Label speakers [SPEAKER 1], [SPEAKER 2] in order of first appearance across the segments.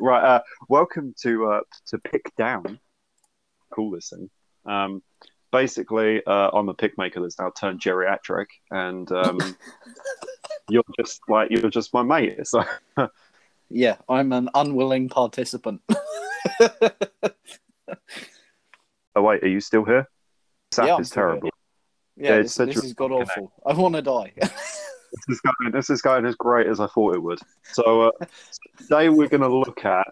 [SPEAKER 1] Right. Uh, welcome to uh, to pick down. Call this thing. Um, basically, uh, I'm a pick maker that's now turned geriatric, and um, you're just like you're just my mate. So
[SPEAKER 2] Yeah, I'm an unwilling participant.
[SPEAKER 1] oh wait, are you still here? App
[SPEAKER 2] Yeah,
[SPEAKER 1] is terrible.
[SPEAKER 2] yeah,
[SPEAKER 1] Yeah,
[SPEAKER 2] this, this has got awful. I want to die.
[SPEAKER 1] This is going. This is going as great as I thought it would. So uh, today we're going to look at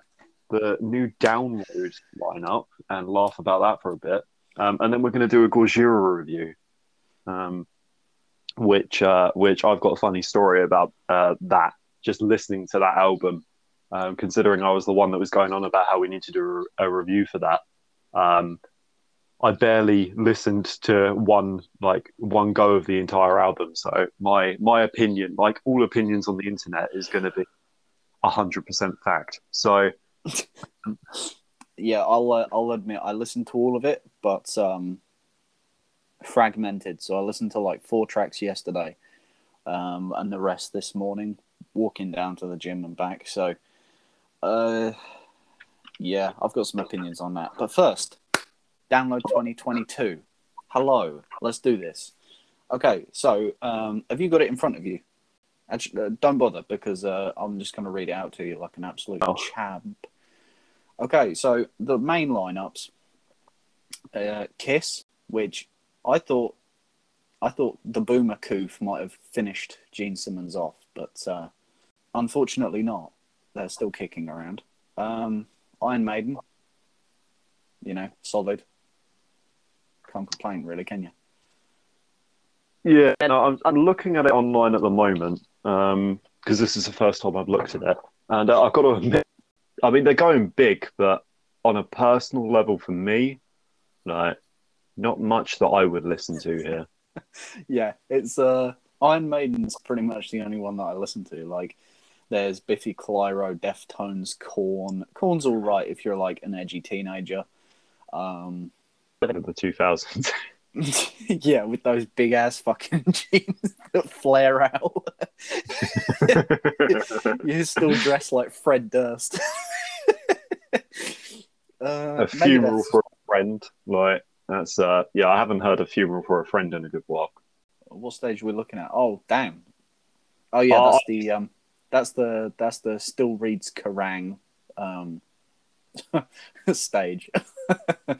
[SPEAKER 1] the new download lineup and laugh about that for a bit, um, and then we're going to do a Gojira review, um, which uh, which I've got a funny story about uh, that. Just listening to that album, um, considering I was the one that was going on about how we need to do a, a review for that. I barely listened to one like one go of the entire album, so my my opinion, like all opinions on the internet, is going to be hundred percent fact. So
[SPEAKER 2] yeah, I'll uh, I'll admit I listened to all of it, but um, fragmented. So I listened to like four tracks yesterday, um, and the rest this morning, walking down to the gym and back. So, uh, yeah, I've got some opinions on that. But first, download 2022. Hello, let's do this. Okay, so um, have you got it in front of you? Actually, uh, don't bother because uh, I'm just going to read it out to you like an absolute
[SPEAKER 1] Oh.
[SPEAKER 2] champ. Okay, so the main lineups: uh, Kiss, which I thought, I thought the Boomer Coof might have finished Gene Simmons off, but uh, unfortunately not. They're still kicking around. Um, Iron Maiden, you know, solid. Can't complain, really, can you?
[SPEAKER 1] yeah, no, I'm I'm looking at it online at the moment because this is the first time I've looked at it, and uh, I've got to admit, I mean they're going big, but on a personal level for me, like not much that I would listen to here.
[SPEAKER 2] yeah, it's uh Iron Maiden's pretty much the only one that I listen to. Like there's Biffy Clyro, Deftones, Korn. Korn's all right if you're like an edgy teenager. Um
[SPEAKER 1] in the 2000s.
[SPEAKER 2] yeah, with those big ass fucking jeans that flare out. You're still dress like Fred Durst. uh,
[SPEAKER 1] a funeral for a friend, like that's uh yeah, I haven't heard a funeral for a friend in a good while.
[SPEAKER 2] what stage are we looking at? Oh, damn. Oh yeah,
[SPEAKER 1] Oh.
[SPEAKER 2] that's the um, that's the that's the still reads Kerrang um stage.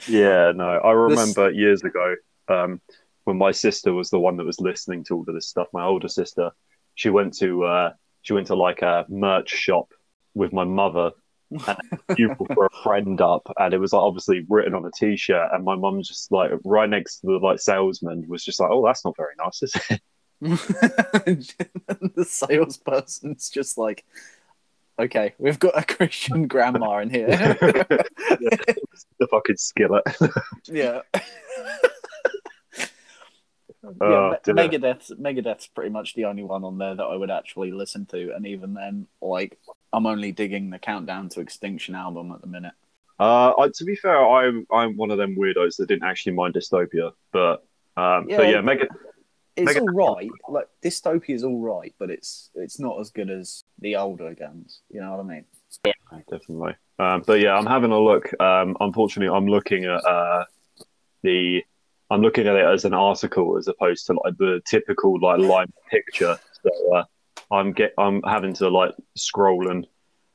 [SPEAKER 1] Yeah, no, I remember years ago um, when my sister was the one that was listening to all of this stuff. My older sister, she went to uh, she went to like a merch shop with my mother. And you for a friend up, and it was like obviously written on a T-shirt, and my mum just like right next to the like salesman was just like, "Oh, that's not very nice, is it?"
[SPEAKER 2] the salesperson's just like, okay, we've got a Christian grandma in here.
[SPEAKER 1] the fucking skillet.
[SPEAKER 2] yeah.
[SPEAKER 1] Oh,
[SPEAKER 2] yeah,
[SPEAKER 1] dear.
[SPEAKER 2] Me- Megadeth's Megadeth's pretty much the only one on there that I would actually listen to, and even then, like, I'm only digging the Countdown to Extinction album at the minute.
[SPEAKER 1] Uh, I, to be fair, I'm I'm one of them weirdos that didn't actually mind dystopia, but um,
[SPEAKER 2] Yeah.
[SPEAKER 1] but yeah, Mega.
[SPEAKER 2] It's
[SPEAKER 1] Megadeth-
[SPEAKER 2] all right. Like Dystopia is all right, but it's it's not as good as the older guns. You know what I mean?
[SPEAKER 1] Yeah, definitely. Um, but yeah, I'm having a look. Um, unfortunately, I'm looking at uh, the. I'm looking at it as an article as opposed to like the typical like line picture. So uh, I'm get I'm having to like scroll and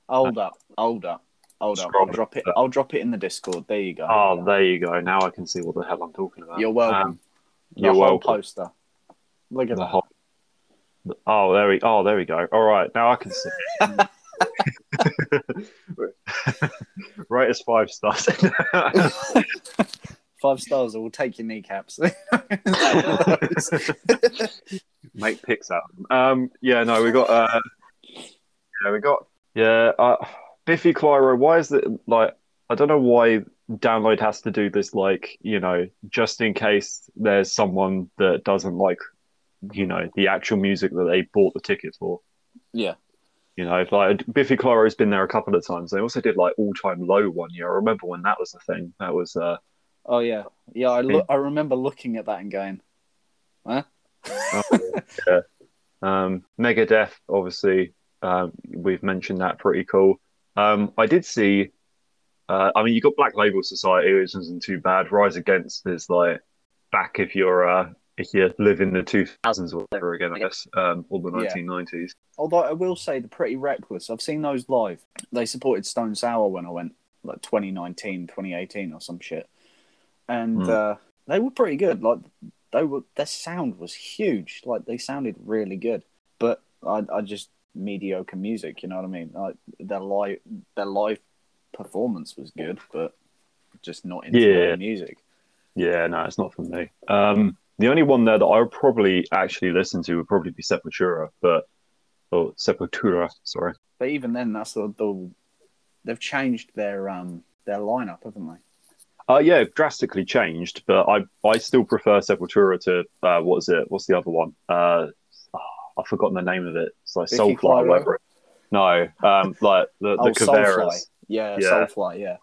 [SPEAKER 2] Hold up, hold up, hold up. I'll drop it. I'll drop it in the Discord. There you go.
[SPEAKER 1] oh, there you go. Now I can see what the hell I'm talking about.
[SPEAKER 2] You're welcome.
[SPEAKER 1] Um, you're
[SPEAKER 2] whole
[SPEAKER 1] welcome.
[SPEAKER 2] poster. Look at
[SPEAKER 1] The
[SPEAKER 2] that.
[SPEAKER 1] whole- Oh, there we. Oh, there we go. All right, now I can see. Rate us five stars.
[SPEAKER 2] Five stars. I will take your kneecaps.
[SPEAKER 1] Make pics out. of them. Um, yeah, no, we got. Uh, yeah, we got. Yeah, uh, Biffy Clyro. Why is it like? I don't know why download has to do this. Like, you know, just in case there's someone that doesn't like, you know, the actual music that they bought the ticket for.
[SPEAKER 2] yeah.
[SPEAKER 1] You know, like Biffy Clyro's been there a couple of times. They also did like all time low one year. I remember when that was the thing. That was uh
[SPEAKER 2] Oh yeah. Yeah. I look. I remember looking at that and going, huh? Yeah.
[SPEAKER 1] um Megadeth, obviously. Um we've mentioned that pretty cool. Um, I did see. Uh, I mean, you got Black Label Society, which isn't too bad. Rise Against is like back if you're uh, if you live in the 2000s or whatever again, I guess, um, or the
[SPEAKER 2] Yeah.
[SPEAKER 1] 1990s.
[SPEAKER 2] Although I will say the Pretty Reckless, I've seen those live. They supported Stone Sour when I went, like 2019, 2018 or some shit, and
[SPEAKER 1] Hmm.
[SPEAKER 2] uh, they were pretty good. Like they were, their sound was huge. Like they sounded really good, but I, I just mediocre music. You know what I mean? Like their live, their live performance was good, but just not into
[SPEAKER 1] Yeah.
[SPEAKER 2] their music.
[SPEAKER 1] Yeah, no, it's not for me. Um, the only one there that I would probably actually listen to would probably be Sepultura, but or Sepultura, sorry.
[SPEAKER 2] But even then, that's the, the they've changed their um their lineup, haven't they?
[SPEAKER 1] Uh, yeah, drastically changed, but I I still prefer Sepultura to uh, what is it? What's the other one? Uh, oh, I've forgotten the name of it. It's like
[SPEAKER 2] Vicky
[SPEAKER 1] Soulfly, whatever. it- No, um, like the the
[SPEAKER 2] oh,
[SPEAKER 1] Cavalera.
[SPEAKER 2] Soulfly. Yeah,
[SPEAKER 1] Yeah.
[SPEAKER 2] Soulfly. Yeah.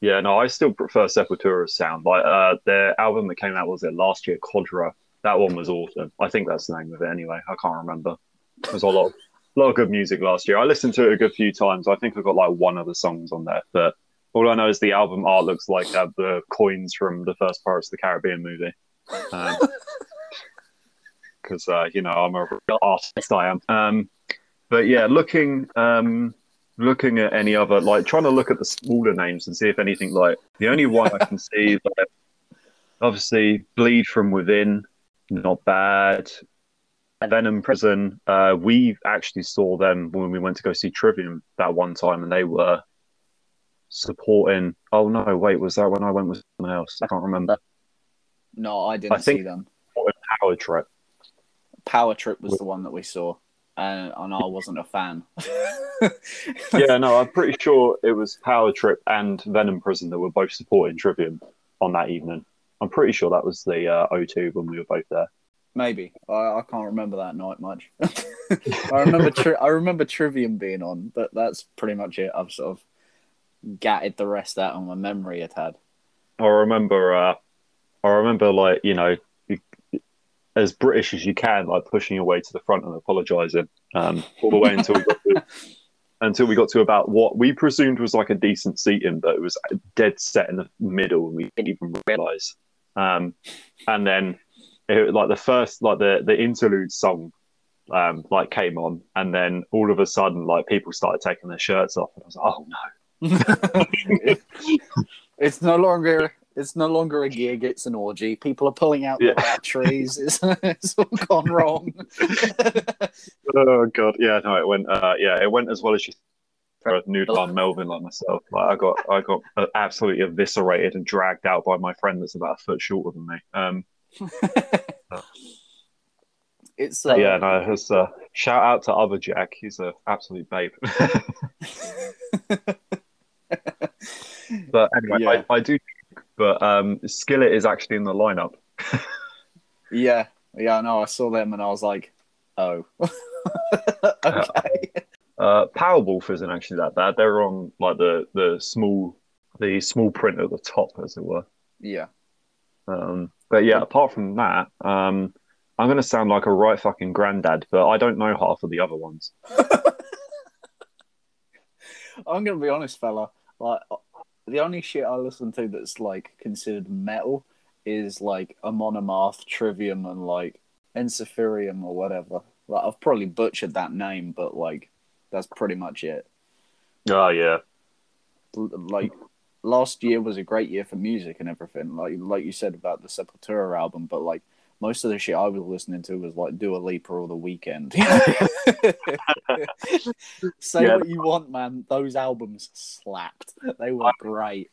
[SPEAKER 1] Yeah, no, I still prefer Sepultura's sound. Like uh, their album that came out was it last year, Quadra. That one was awesome. I think that's the name of it anyway. I can't remember. There's a lot, of, a lot of good music last year. I listened to it a good few times. I think I got like one of the songs on there, but all I know is the album art looks like uh, the coins from the first Pirates of the Caribbean movie. Because uh, you know I'm a real artist, I am. Um, but yeah, looking um, looking at any other like trying to look at the smaller names and see if anything like the only one I can see like obviously bleed from within not bad. Venom prison uh we actually saw them when we went to go see trivium that one time and they were supporting oh no wait was that when i went with someone else? I can't remember.
[SPEAKER 2] No, I didn't
[SPEAKER 1] I think-
[SPEAKER 2] see them.
[SPEAKER 1] power trip.
[SPEAKER 2] Power Trip was the one that we saw, and, and I wasn't a fan.
[SPEAKER 1] yeah no i'm pretty sure it was power trip and venom prison that were both supporting trivium on that evening i'm pretty sure that was the uh, o2 when we were both there
[SPEAKER 2] Maybe I, I can't remember that night much. I remember tri- I remember Trivium being on, but that's pretty much it. I've sort of gatted the rest out of my memory it had.
[SPEAKER 1] I remember, uh, I remember, like you know, as British as you can, like pushing your way to the front and apologising, um, all the way until we got to, until we got to about what we presumed was like a decent seating, but it was dead set in the middle, and we didn't even realise. Um, and then, it, like the first, like the the interlude song. Um, like came on, and then all of a sudden, like people started taking their shirts off, and I was like, "Oh no!"
[SPEAKER 2] it's no longer it's no longer a gig; it's an orgy. People are pulling out
[SPEAKER 1] Yeah.
[SPEAKER 2] the batteries. It's, it's all gone wrong.
[SPEAKER 1] Oh god, yeah, no, it went. Uh, yeah, it went as well as you. For a newborn Melvin like myself, like I got, I got uh, absolutely eviscerated and dragged out by my friend that's about a foot shorter than me. Um,
[SPEAKER 2] it's uh,
[SPEAKER 1] yeah, no, it's, uh, shout out to other Jack. He's an absolute babe. but anyway,
[SPEAKER 2] Yeah.
[SPEAKER 1] I, I do. But um, Skillet is actually in the lineup.
[SPEAKER 2] yeah, yeah. No, I saw them and I was like, oh, okay.
[SPEAKER 1] Uh, Powerwolf isn't actually that bad. They're on like the the small, the small print at the top, as it were.
[SPEAKER 2] Yeah.
[SPEAKER 1] Um, but yeah, apart from that, um, I'm going to sound like a right fucking granddad, but I don't know half of the other ones.
[SPEAKER 2] I'm gonna be honest, fella. Like, the only shit I listen to that's like considered metal is like Amon Amarth, trivium, and like encepherium or whatever. Like, I've probably butchered that name, but like, that's pretty much it.
[SPEAKER 1] Oh yeah,
[SPEAKER 2] Like, last year was a great year for music and everything. Like, like you said about the Sepultura album, but like. Most of the shit I was listening to was like Dua Lipa or The Weeknd. Say
[SPEAKER 1] Yeah.
[SPEAKER 2] what you want, man. Those albums slapped. They were great.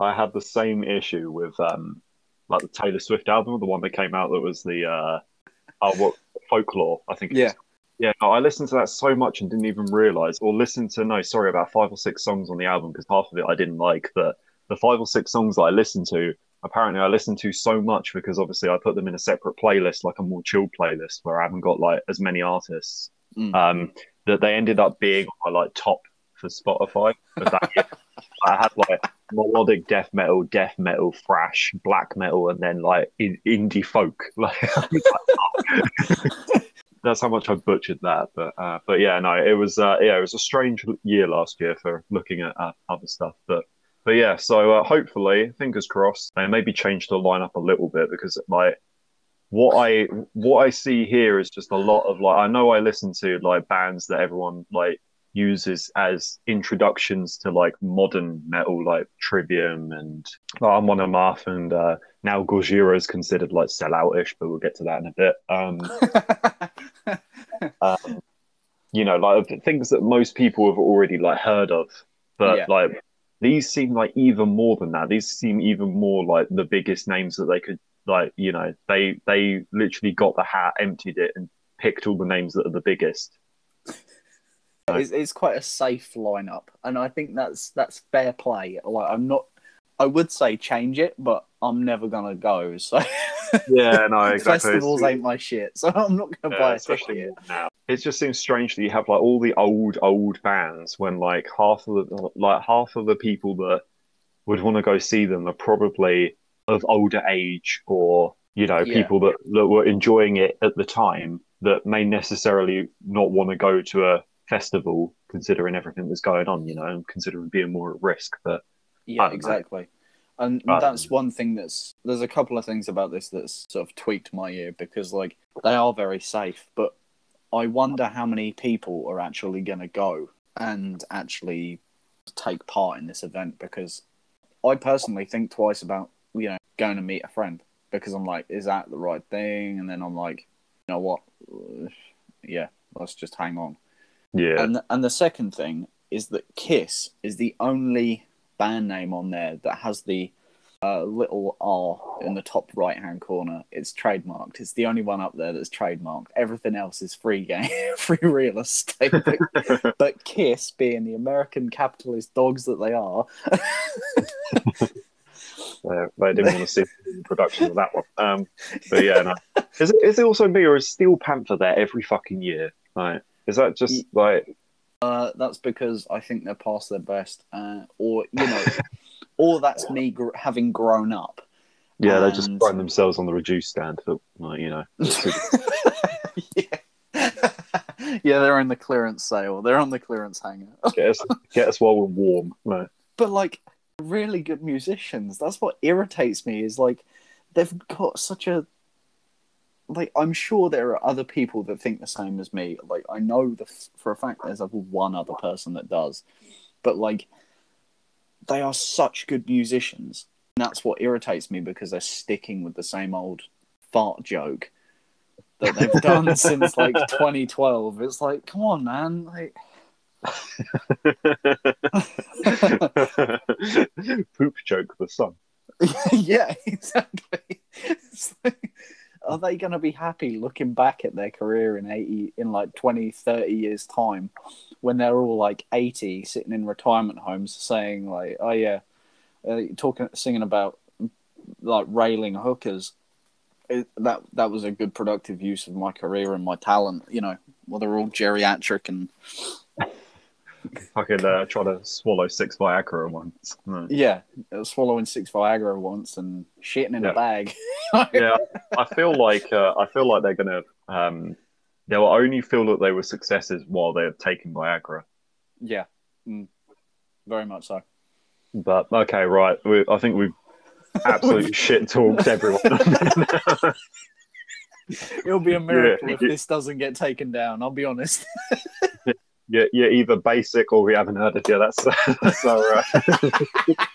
[SPEAKER 1] I had the same issue with um, like the Taylor Swift album, the one that came out that was the uh, oh what folklore, I think. it
[SPEAKER 2] Yeah.
[SPEAKER 1] is. Yeah, no, I listened to that so much and didn't even realize, or listened to no, sorry, about five or six songs on the album because half of it I didn't like. But the five or six songs that I listened to, apparently I listened to so much because obviously I put them in a separate playlist, like a more chilled playlist where I haven't got like as many artists.
[SPEAKER 2] Mm.
[SPEAKER 1] Um, that they ended up being like top for Spotify for that year. I had like melodic death metal, death metal, thrash, black metal, and then like in- indie folk. Like, I was like, that's how much I butchered that. But uh, but yeah, no, it was uh, yeah, it was a strange year last year for looking at uh, other stuff. But but yeah, so uh, hopefully, fingers crossed, they maybe change the lineup a little bit because like what I what I see here is just a lot of like I know I listen to like bands that everyone like uses as introductions to like modern metal like Trivium and oh, Amon Amarth and uh, now Gojira is considered like selloutish, but we'll get to that in a bit. Um, um, you know, like things that most people have already like heard of, but
[SPEAKER 2] Yeah.
[SPEAKER 1] like these seem like even more than that. These seem even more like the biggest names that they could like. You know, they they literally got the hat, emptied it, and picked all the names that are the biggest.
[SPEAKER 2] it's, it's quite a safe lineup, and I think that's that's fair play. Like I'm not, I would say change it, but I'm never gonna go. So
[SPEAKER 1] Yeah, no, exactly.
[SPEAKER 2] festivals ain't my shit, so I'm not gonna
[SPEAKER 1] Yeah,
[SPEAKER 2] buy a
[SPEAKER 1] especially
[SPEAKER 2] ticket.
[SPEAKER 1] now. It just seems strange that you have like all the old old bands when like half of the like half of the people that would want to go see them are probably of older age or you know
[SPEAKER 2] Yeah.
[SPEAKER 1] people that, that were enjoying it at the time that may necessarily not want to go to a festival considering everything that's going on you know and considering being more at risk but
[SPEAKER 2] Yeah,
[SPEAKER 1] don't know.
[SPEAKER 2] exactly. And that's one thing that's there's a couple of things about this that's sort of tweaked my ear because like they are very safe, but I wonder how many people are actually going to go and actually take part in this event because I personally think twice about you know going to meet a friend because I'm like, is that the right thing? And then I'm like, you know what? Yeah, let's just hang on.
[SPEAKER 1] yeah
[SPEAKER 2] And and the second thing is that Kiss is the only band name on there that has the uh, little R in the top right hand corner. It's trademarked. It's the only one up there that's trademarked. Everything else is free game, free real estate. But, but Kiss, being the American capitalist dogs that they are,
[SPEAKER 1] Uh, they didn't want to see the production of that one. Um, but yeah, no. Is it, is it also me or is Steel Panther there every fucking year? Like, is that just like,
[SPEAKER 2] uh, that's because I think they're past their best, uh, or you know, or that's me gr- having grown up.
[SPEAKER 1] yeah, they just
[SPEAKER 2] And-
[SPEAKER 1] find themselves on the reduce stand for, like, you know,
[SPEAKER 2] yeah. yeah, they're in the clearance sale. They're on the clearance hanger.
[SPEAKER 1] get us, get us while we're warm. Like,
[SPEAKER 2] But like really good musicians. That's what irritates me is like they've got such a like I'm sure there are other people that think the same as me. Like I know the for a fact there's like one other person that does. But like they are such good musicians. And that's what irritates me because they're sticking with the same old fart joke that they've done since like 2012. It's like, come on, man. Like
[SPEAKER 1] Poop joke the song.
[SPEAKER 2] yeah, exactly. Like, are they going to be happy looking back at their career in 80 in like 20 30 years time when they're all like 80 sitting in retirement homes saying like oh yeah uh, talking singing about like railing hookers. It, that that was a good productive use of my career and my talent you know well they're all geriatric and
[SPEAKER 1] Fucking uh, try to swallow six Viagra once. No.
[SPEAKER 2] yeah swallowing six viagra once and shitting in
[SPEAKER 1] Yeah.
[SPEAKER 2] a bag
[SPEAKER 1] yeah, I feel like uh, I feel like they're gonna um, they'll only feel that they were successes while they're taking Viagra.
[SPEAKER 2] Yeah, mm, very much so.
[SPEAKER 1] But okay, right. We, I think we've absolutely shit talked everyone.
[SPEAKER 2] It'll be a miracle if
[SPEAKER 1] yeah.
[SPEAKER 2] this doesn't get taken down. I'll be honest.
[SPEAKER 1] You're, you're either basic or we haven't heard it yet. That's that's our.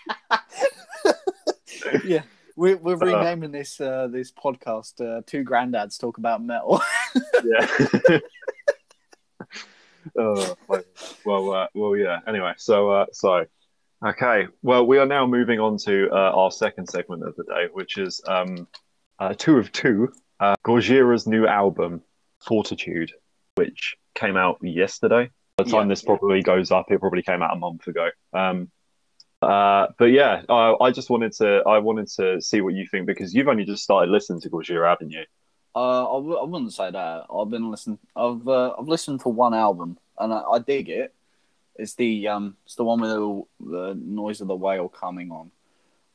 [SPEAKER 1] Uh,
[SPEAKER 2] yeah, we're we're
[SPEAKER 1] Uh,
[SPEAKER 2] renaming this uh, this podcast uh, "Two Granddads Talk About Metal."
[SPEAKER 1] yeah. oh, well, uh, well, yeah. Anyway, so, uh, so, okay. Well, we are now moving on to uh, our second segment of the day, which is um, uh, two of two. Uh, Gojira's new album, Fortitude, which came out yesterday. By the time
[SPEAKER 2] Yeah.
[SPEAKER 1] this probably goes up, it probably came out a month ago. Um, uh, but yeah, uh, I just wanted to I wanted to see what you think because you've only just started listening to Gojira, haven't you?
[SPEAKER 2] Uh, I, w- I wouldn't say that. I've been listening. I've uh, I've listened to one album and I, I dig it. It's the um it's the one with the, the noise of the whale coming on.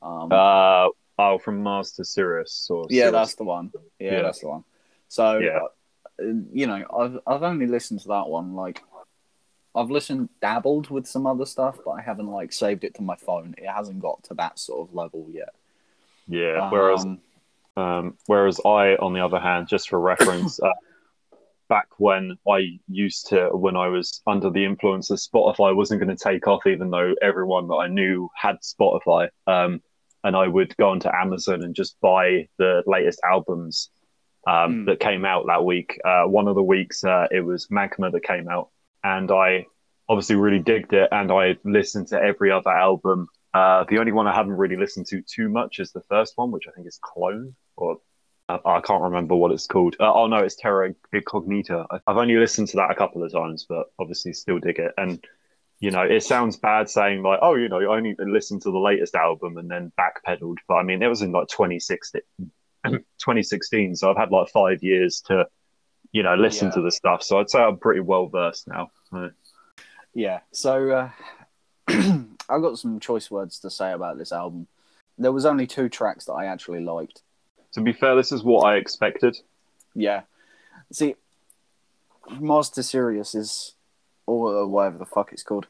[SPEAKER 2] Um,
[SPEAKER 1] Uh, oh, from Mars to Sirius. Or
[SPEAKER 2] yeah,
[SPEAKER 1] Sirius.
[SPEAKER 2] that's the one. Yeah,
[SPEAKER 1] Yeah.
[SPEAKER 2] that's the one. So
[SPEAKER 1] Yeah.
[SPEAKER 2] uh, you know, I've I've only listened to that one. Like, I've listened, dabbled with some other stuff, but I haven't like saved it to my phone. It hasn't got to that sort of level yet.
[SPEAKER 1] Yeah. Whereas,
[SPEAKER 2] Um,
[SPEAKER 1] um, whereas I, on the other hand, just for reference, uh, back when I used to, when I was under the influence of Spotify, wasn't going to take off, even though everyone that I knew had Spotify. Um, and I would go onto Amazon and just buy the latest albums um,
[SPEAKER 2] Mm.
[SPEAKER 1] that came out that week. Uh, one of the weeks, uh, it was Magma that came out, and I obviously really digged it, and I listened to every other album. Uh, the only one I haven't really listened to too much is the first one, which I think is Clone, or uh, I can't remember what it's called. Uh, oh no, it's Terra Incognita. I've only listened to that a couple of times, but obviously still dig it. And you know, it sounds bad saying like, oh, you know, you only listened to the latest album and then backpedaled, but I mean, it was in like 2016, 2016, so I've had like five years to, you know, listen
[SPEAKER 2] Yeah.
[SPEAKER 1] to the stuff. So I'd say I'm pretty well versed now.
[SPEAKER 2] Yeah. So uh, I've got some choice words to say about this album. There was only two tracks that I actually liked.
[SPEAKER 1] to be fair, this is what I expected.
[SPEAKER 2] Yeah. See, Mars to Sirius is, or whatever the fuck it's called.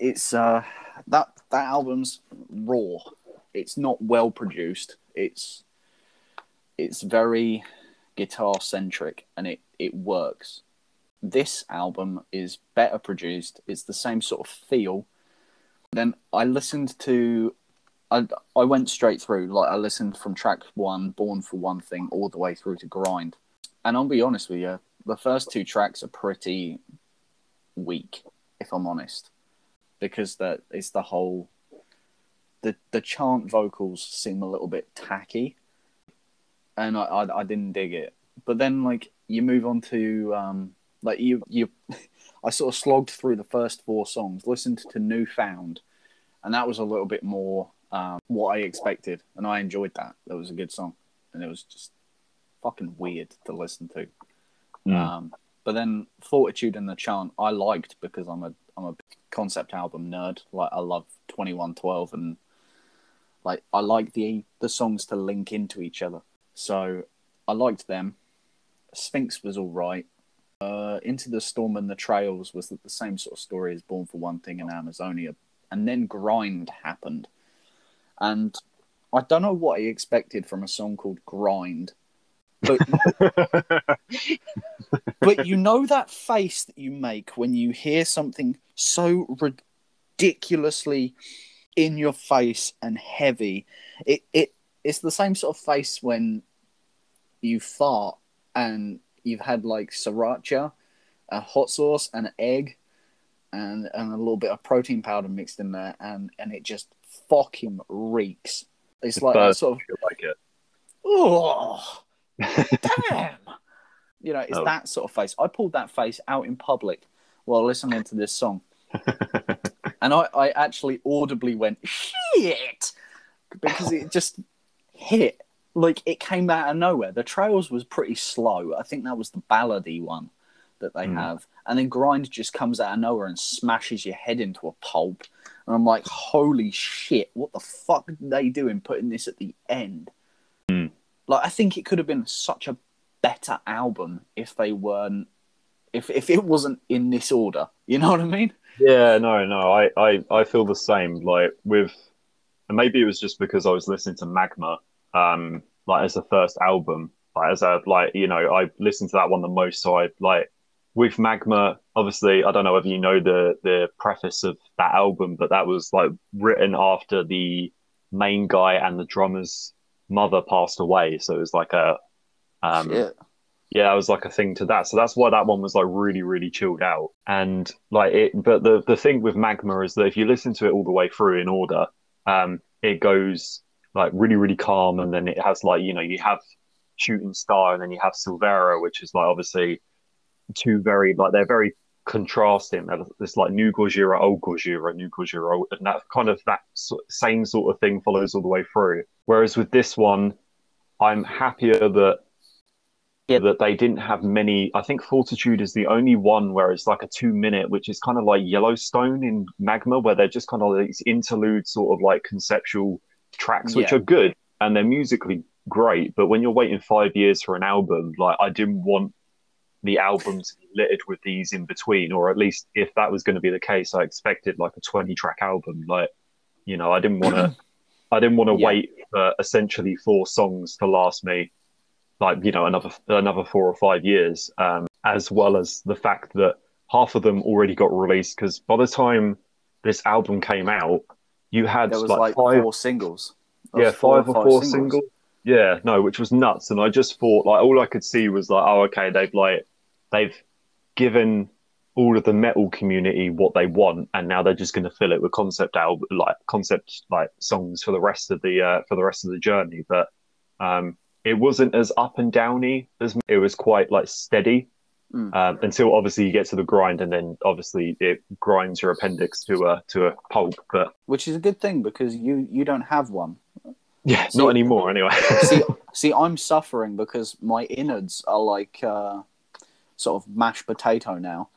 [SPEAKER 2] It's uh that that album's raw. It's not well produced. It's it's very guitar centric, and it it works. This album is better produced. It's the same sort of feel. Then I listened to I I went straight through. Like I listened from track one, Born for One Thing, all the way through to Grind. And I'll be honest with you, the first two tracks are pretty weak, if I'm honest, because that it's the whole the the chant vocals seem a little bit tacky, and I I, I didn't dig it. But then like you move on to um like you you I sort of slogged through the first four songs, listened to Newfound, and that was a little bit more um, what I expected, and I enjoyed that. That was a good song, and it was just fucking weird to listen to.
[SPEAKER 1] Mm.
[SPEAKER 2] Um, but then Fortitude and the Chant I liked because I'm a I'm a concept album nerd. Like I love Twenty One Twelve and like I like the the songs to link into each other. So I liked them. Sphinx was all right. Uh, Into the Storm and the Trails was that the same sort of story as Born for One Thing in Amazonia, and then Grind happened, and I don't know what he expected from a song called Grind, but but you know that face that you make when you hear something so ridiculously in your face and heavy. It it it's the same sort of face when you fart and you've had like sriracha, a hot sauce, and an egg, and and a little bit of protein powder mixed in there, and and it just fucking reeks. It's like that sort of
[SPEAKER 1] like it.
[SPEAKER 2] oh damn. You know, it's
[SPEAKER 1] Oh.
[SPEAKER 2] that sort of face. I pulled that face out in public while listening to this song. and I, I actually audibly went, shit! Because it just hit. Like, it came out of nowhere. The Trails was pretty slow. I think that was the ballady one that they
[SPEAKER 1] Hmm.
[SPEAKER 2] have. And then Grind just comes out of nowhere and smashes your head into a pulp. And I'm like, holy shit, what the fuck did they do in putting this at the end?
[SPEAKER 1] Hmm.
[SPEAKER 2] Like, I think it could have been such a better album if they weren't, if, if it wasn't in this order. You know what I mean?
[SPEAKER 1] Yeah, no, no, I, I, I feel the same. Like with, and maybe it was just because I was listening to Magma, um, like as the first album, like as a like you know I listened to that one the most. So I like with Magma. Obviously, I don't know whether you know the the preface of that album, but that was like written after the main guy and the drummer's mother passed away. So it was like a, um,
[SPEAKER 2] Shit.
[SPEAKER 1] yeah, it was like a thing to that. So that's why that one was like really, really chilled out. And like it, but the the thing with Magma is that if you listen to it all the way through in order, um, it goes like really, really calm, and then it has like you know you have Shooting Star, and then you have Silvera, which is like obviously two very like they're very contrasting. It's like new Gojira, old Gojira, new Gojira, old, and that kind of that same sort of thing follows all the way through. Whereas with this one, I'm happier that yeah. that they didn't have many. I think Fortitude is the only one where it's like a two minute, which is kind of like Yellowstone in Magma, where they're just kind of these interlude sort of like conceptual tracks, which
[SPEAKER 2] Yeah.
[SPEAKER 1] are good and they're musically great. But when you're waiting five years for an album, like I didn't want the album to be littered with these in between, or at least if that was going to be the case, I expected like a 20 track album. Like, you know, I didn't want to, I didn't want to
[SPEAKER 2] Yeah.
[SPEAKER 1] wait for essentially four songs to last me like you know another another four or five years, um, as well as the fact that half of them already got released because by the time this album came out, you had
[SPEAKER 2] There was
[SPEAKER 1] like,
[SPEAKER 2] like,
[SPEAKER 1] five,
[SPEAKER 2] four singles. There
[SPEAKER 1] yeah,
[SPEAKER 2] four
[SPEAKER 1] five or four singles. Yeah, no, which was nuts, and I just thought like all I could see was like, oh, okay, they've like they've given all of the metal community what they want, and now they're just going to fill it with concept album, like concept like songs for the rest of the uh, for the rest of the journey. But um, it wasn't as up and downy as it was quite like steady
[SPEAKER 2] Mm.
[SPEAKER 1] um, until obviously you get to the grind, and then obviously it grinds your appendix to a to a pulp. But
[SPEAKER 2] Which is a good thing because you you don't have one.
[SPEAKER 1] yeah,
[SPEAKER 2] See-
[SPEAKER 1] not anymore anyway.
[SPEAKER 2] see, see, I'm suffering because my innards are like uh, sort of mashed potato now,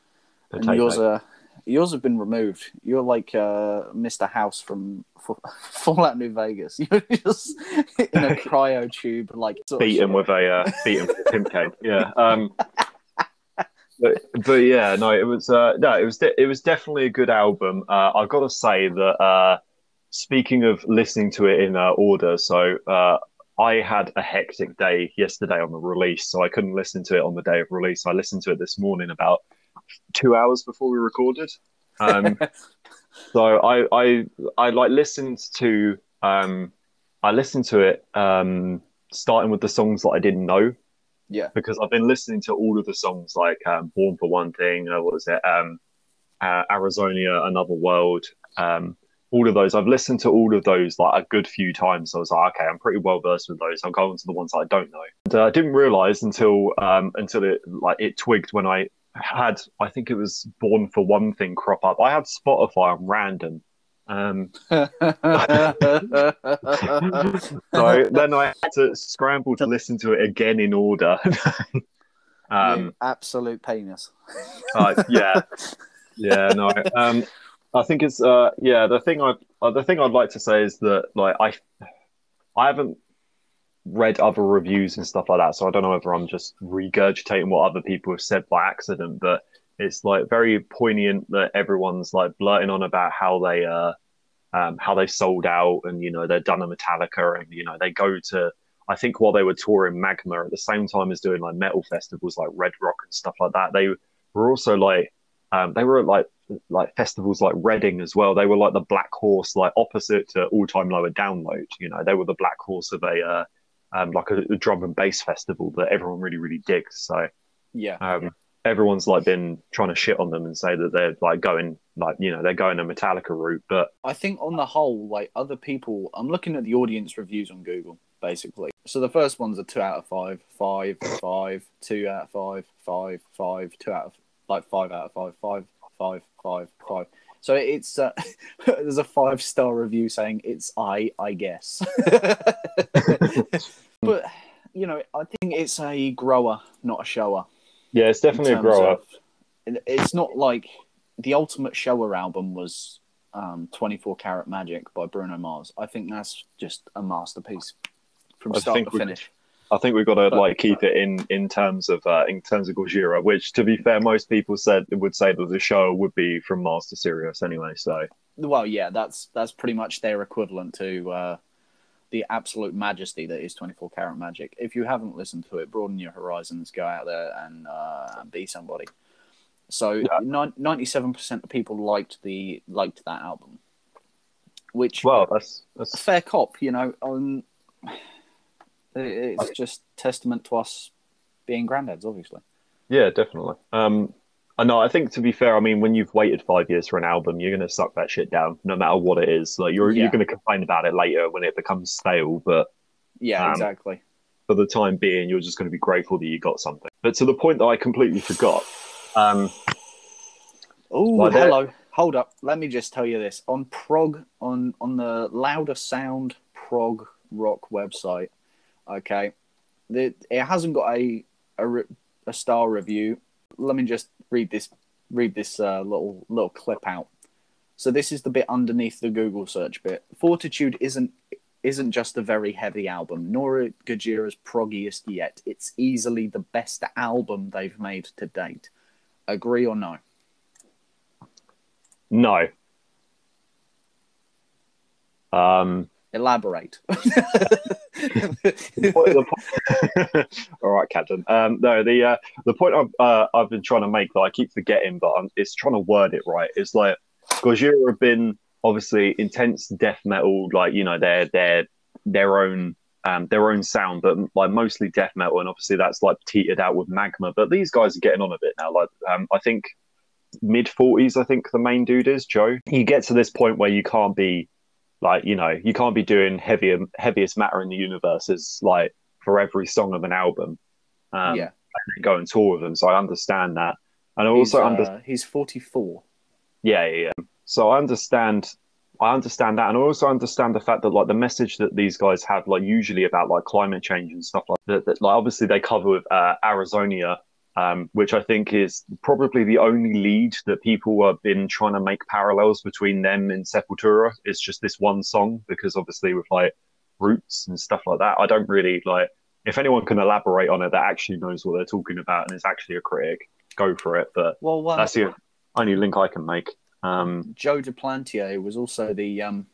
[SPEAKER 2] and yours are yours have been removed. You're like uh, Mr. House from Fa- Fallout New Vegas. You're just in a cryo tube, like sort of
[SPEAKER 1] beat him with a uh, beat him with a Tim cane. Yeah. Um, but, but yeah, no, it was uh, no, it was de- it was definitely a good album. Uh, I've got to say that uh, speaking of listening to it in uh, order, so uh, I had a hectic day yesterday on the release, so I couldn't listen to it on the day of release. I listened to it this morning about two hours before we recorded. Um, so I, I I like listened to um I listened to it um starting with the songs that I didn't know
[SPEAKER 2] yeah,
[SPEAKER 1] because I've been listening to all of the songs like um, Born for One Thing, uh, what was it, um, uh, Amazonia, Another World, um, all of those. I've listened to all of those like a good few times. So I was like, okay, I'm pretty well versed with those. I'll go on to the ones that I don't know. And, uh, I didn't realize until um, until it like it twigged when I had I think it was Born for One Thing crop up. I had Spotify on random. Um, so then I had to scramble to listen to it again in order. um,
[SPEAKER 2] You absolute penis.
[SPEAKER 1] uh, yeah, yeah, no. Um, I think it's uh, yeah. The thing I uh, the thing I'd like to say is that like I I haven't read other reviews and stuff like that, so I don't know whether I'm just regurgitating what other people have said by accident, but it's like very poignant that everyone's like blurting on about how they uh um, how they sold out and you know they're done a Metallica and you know they go to I think while they were touring Magma at the same time as doing like metal festivals like Red Rock and stuff like that they were also like um, they were at like like festivals like Reading as well. They were like the black horse like opposite to all time lower download you know. They were the black horse of a uh, um, like a, a drum and bass festival that everyone really really digs so
[SPEAKER 2] Yeah,
[SPEAKER 1] um, everyone's like been trying to shit on them and say that they're like going like you know they're going a Metallica route, but
[SPEAKER 2] I think on the whole, like other people, I'm looking at the audience reviews on Google, basically. So the first one's a two out of five, five, five, two out of five, five, five, two out of like five out of five, five, five, five, five. So it's uh, there's a five star review saying it's I, I guess. but you know, I think it's a grower, not a shower.
[SPEAKER 1] Yeah, it's definitely a grow up.
[SPEAKER 2] It's not like the ultimate shower album was um, 24 Karat Magic by Bruno Mars. I think that's just a masterpiece from
[SPEAKER 1] I
[SPEAKER 2] start to finish.
[SPEAKER 1] I think we've got to
[SPEAKER 2] But-
[SPEAKER 1] like keep it in in terms of uh, in terms of Gojira, which to be fair, most people said would say that the show would be from Mars to Sirius anyway. So
[SPEAKER 2] Well, yeah, that's that's pretty much their equivalent to uh, the absolute majesty that is 24 Karat Magic. If you haven't listened to it, broaden your horizons, go out there and uh, be somebody. So
[SPEAKER 1] Yeah.
[SPEAKER 2] nine- 97% of people liked the liked that album, which
[SPEAKER 1] well, that's
[SPEAKER 2] a
[SPEAKER 1] that's
[SPEAKER 2] fair cop, you know. Um, it- it's just testament to us being granddads, obviously.
[SPEAKER 1] yeah, definitely. Um, I know. I think to be fair, I mean, when you've waited five years for an album, you're gonna suck that shit down, no matter what it is. Like you're
[SPEAKER 2] Yeah.
[SPEAKER 1] you're gonna complain about it later when it becomes stale, but
[SPEAKER 2] Yeah,
[SPEAKER 1] Um,
[SPEAKER 2] exactly.
[SPEAKER 1] for the time being, you're just going to be grateful that you got something. But to the point that I completely forgot. Um,
[SPEAKER 2] Oh,
[SPEAKER 1] there-
[SPEAKER 2] hello. Hold up. Let me just tell you this. On prog on on the louder sound prog rock website, okay, the, it hasn't got a, a a star review. Let me just read this read this uh, little little clip out. So this is the bit underneath the Google search bit. Fortitude isn't isn't just a very heavy album, nor are Gojira's proggiest yet. It's easily the best album they've made to date. Agree or no?
[SPEAKER 1] No. Um,
[SPEAKER 2] Elaborate.
[SPEAKER 1] All right, Captain. Um, no, the uh, the point I've uh, I've been trying to make that I keep forgetting, but I'm, it's trying to word it right. It's like Gojira have been obviously intense death metal, like you know their their their own um, their own sound, but like mostly death metal, and obviously that's like teetered out with magma. But these guys are getting on a bit now. Like um, I think mid forties, I think the main dude is Joe. You get to this point where you can't be like you know you can't be doing heavier heaviest matter in the universe as like for every song of an album. Um,
[SPEAKER 2] yeah,
[SPEAKER 1] and go and tour with them. So I understand that, and I also
[SPEAKER 2] uh,
[SPEAKER 1] understand.
[SPEAKER 2] he's forty four.
[SPEAKER 1] Yeah, yeah, yeah. So I understand. I understand that, and I also understand the fact that like the message that these guys have, like usually about like climate change and stuff like that. that like obviously they cover with uh, Amazonia, um, which I think is probably the only lead that people have been trying to make parallels between them and Sepultura. It's just this one song because obviously with like roots and stuff like that, I don't really like. If anyone can elaborate on it that actually knows what they're talking about and is actually a critic, go for it. But
[SPEAKER 2] Well, one,
[SPEAKER 1] that's the only link I can make. Um,
[SPEAKER 2] Joe Duplantier was also the um,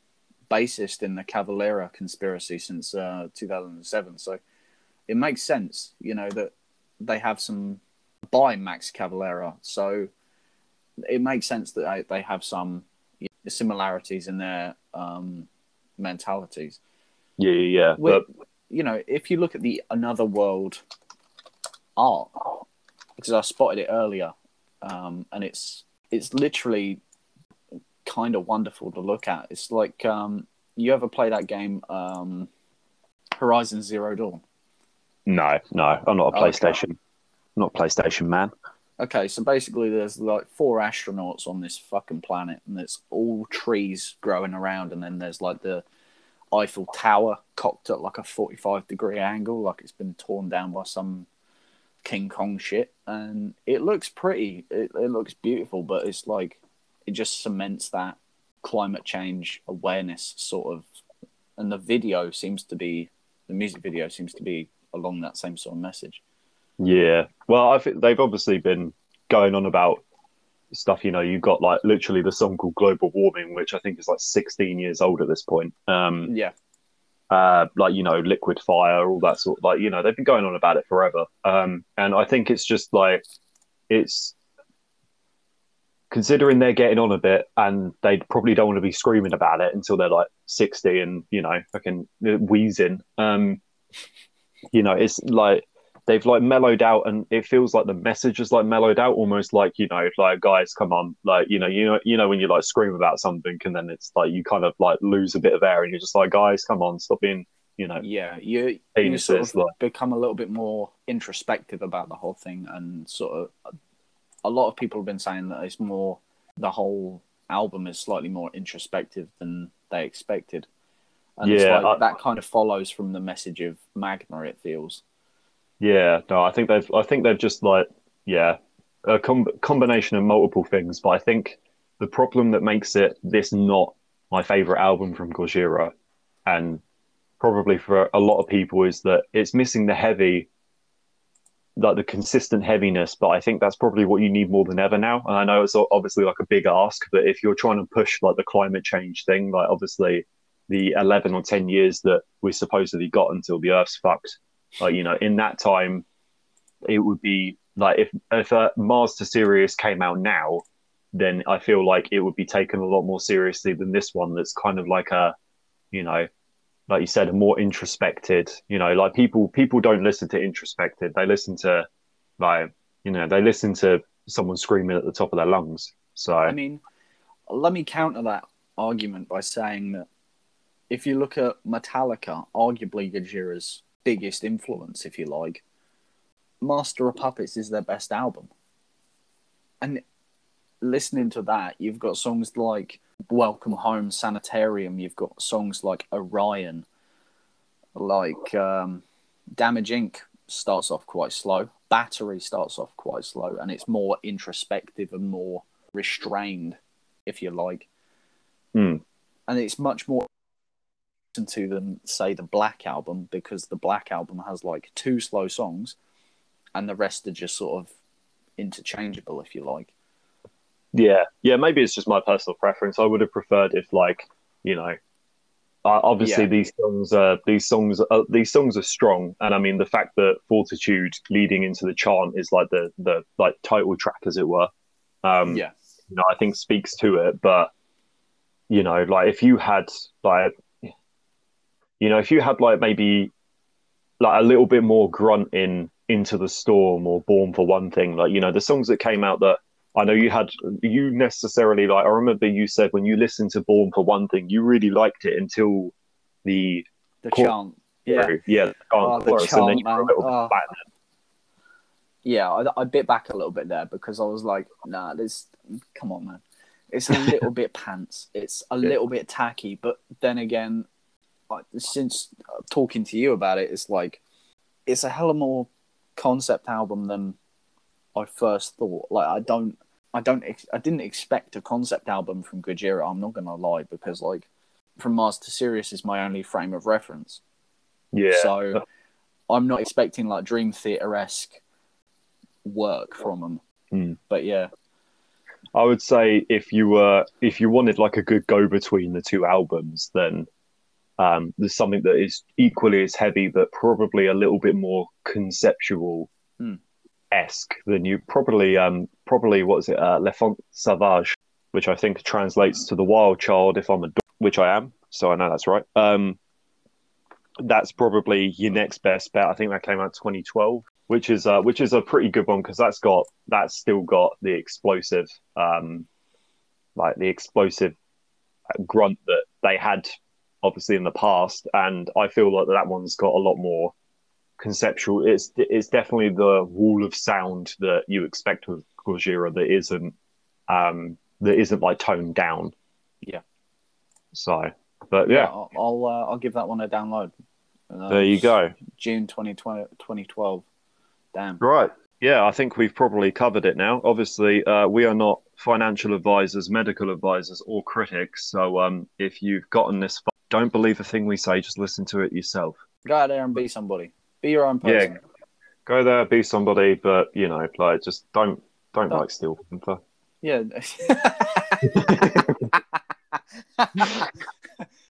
[SPEAKER 2] bassist in the Cavalera conspiracy since uh, 2007. So it makes sense, you know, that they have some by Max Cavalera. So it makes sense that they, have some similarities in their um, mentalities.
[SPEAKER 1] yeah, yeah, yeah. But
[SPEAKER 2] you know, if you look at the Another World art, because I spotted it earlier, um, and it's it's literally kind of wonderful to look at. It's like um, you ever play that game, um, Horizon Zero Dawn?
[SPEAKER 1] no, no, I'm not a. PlayStation, not PlayStation man.
[SPEAKER 2] Okay, so basically, there's like four astronauts on this fucking planet, and it's all trees growing around, and then there's like the Eiffel Tower cocked at like a 45 degree angle, like it's been torn down by some King Kong shit. And it looks pretty, it, it looks beautiful, but it's like it just cements that climate change awareness sort of. And the video seems to be, the music video seems to be along that same sort of message.
[SPEAKER 1] Yeah. Well, I think they've obviously been going on about stuff. You know, you've got like literally the song called Global Warming, which I think is like 16 years old at this point. Um,
[SPEAKER 2] Yeah.
[SPEAKER 1] uh, like, you know, Liquid Fire, all that sort of like, you know, they've been going on about it forever. Um, and I think it's just like, it's considering they're getting on a bit and they probably don't want to be screaming about it until they're like 60 and, you know, fucking wheezing. Um, you know, it's like, they've like mellowed out and it feels like the message is like mellowed out almost like you know like guys come on like you know you know you know when you like scream about something and then it's like you kind of like lose a bit of air and you're just like guys come on stop being you know
[SPEAKER 2] Yeah, you you sort of
[SPEAKER 1] like
[SPEAKER 2] become a little bit more introspective about the whole thing, and sort of a lot of people have been saying that it's more the whole album is slightly more introspective than they expected, and it's
[SPEAKER 1] Yeah,
[SPEAKER 2] like
[SPEAKER 1] I-
[SPEAKER 2] that kind of follows from the message of Magma. It feels.
[SPEAKER 1] Yeah no i think they've i think they've just like yeah a com- combination of multiple things but i think the problem that makes it this not my favorite album from gojira and probably for a lot of people is that it's missing the heavy like the consistent heaviness but i think that's probably what you need more than ever now and i know it's obviously like a big ask but if you're trying to push like the climate change thing like obviously the 11 or 10 years that we supposedly got until the earth's fucked like you know in that time it would be like if if uh, mars to sirius came out now then i feel like it would be taken a lot more seriously than this one that's kind of like a you know like you said a more introspected you know like people people don't listen to introspected. They listen to like you know they listen to someone screaming at the top of their lungs. So
[SPEAKER 2] I mean, let me counter that argument by saying that if you look at Metallica, arguably Gojira's biggest influence, if you like, Master of Puppets is their best album. And listening to that, you've got songs like Welcome Home, Sanitarium, you've got songs like Orion, like um, Damage Inc. starts off quite slow, Battery starts off quite slow, and it's more introspective and more restrained, if you like.
[SPEAKER 1] Hmm.
[SPEAKER 2] And it's much more listen to than say the Black album because the Black album has like two slow songs, and the rest are just sort of interchangeable, if you like.
[SPEAKER 1] Yeah, yeah. Maybe it's just my personal preference. I would have preferred if, like, you know, uh, obviously
[SPEAKER 2] Yeah.
[SPEAKER 1] these songs are these songs are, these songs are strong, and I mean the fact that Fortitude leading into the chant is like the the like title track, as it were. Um,
[SPEAKER 2] yeah,
[SPEAKER 1] you know, I think speaks to it. But you know, like if you had like, you know, if you had like maybe like a little bit more grunt in into the storm or born for one thing, like you know, the songs that came out that I know you had, you necessarily like. I remember you said when you listened to Born for One Thing, you really liked it until the
[SPEAKER 2] the
[SPEAKER 1] Cool.
[SPEAKER 2] chant. Yeah,
[SPEAKER 1] yeah, the
[SPEAKER 2] Oh, the
[SPEAKER 1] chorus, and then
[SPEAKER 2] chant. Oh. yeah. I, I bit back a little bit there because I was like, nah, this. Come on, man. It's a little bit pants. It's a
[SPEAKER 1] Yeah.
[SPEAKER 2] little bit tacky. But then again, since talking to you about it, it's like it's a hell of more concept album than I first thought. Like I don't, I don't, ex- I didn't expect a concept album from Gojira. I'm not gonna lie because like from Mars to Sirius is my only frame of reference.
[SPEAKER 1] Yeah,
[SPEAKER 2] So I'm not expecting like Dream Theater esque work from them.
[SPEAKER 1] Hmm.
[SPEAKER 2] But yeah,
[SPEAKER 1] I would say if you were if you wanted like a good go between the two albums, then um, there's something that is equally as heavy, but probably a little bit more conceptual
[SPEAKER 2] Hmm.
[SPEAKER 1] esque than you probably um probably what is it uh, L'Enfant Sauvage, which I think translates to the wild child. If I'm a dog, which I am, so I know that's right. Um, that's probably your next best bet. I think that came out 2012, which is uh, which is a pretty good one because that's got that's still got the explosive, um, like the explosive grunt that they had obviously in the past, and I feel like that one's got a lot more conceptual. It's it's definitely the wall of sound that you expect with Gojira that isn't um, that isn't like toned down.
[SPEAKER 2] Yeah.
[SPEAKER 1] So, but yeah,
[SPEAKER 2] I'll I'll, uh, I'll give that one a download. Uh,
[SPEAKER 1] there you go.
[SPEAKER 2] June 2020, 2012. Damn.
[SPEAKER 1] Right. Yeah, I think we've probably covered it now. Obviously, uh, we are not financial advisors, medical advisors, or critics. So um, if you've gotten this far, don't believe a thing we say, just listen to it yourself.
[SPEAKER 2] Go out there and be somebody. Be your own person. Yeah.
[SPEAKER 1] Go there, be somebody, but you know, like just don't don't
[SPEAKER 2] Don't-
[SPEAKER 1] like Steel from
[SPEAKER 2] Yeah.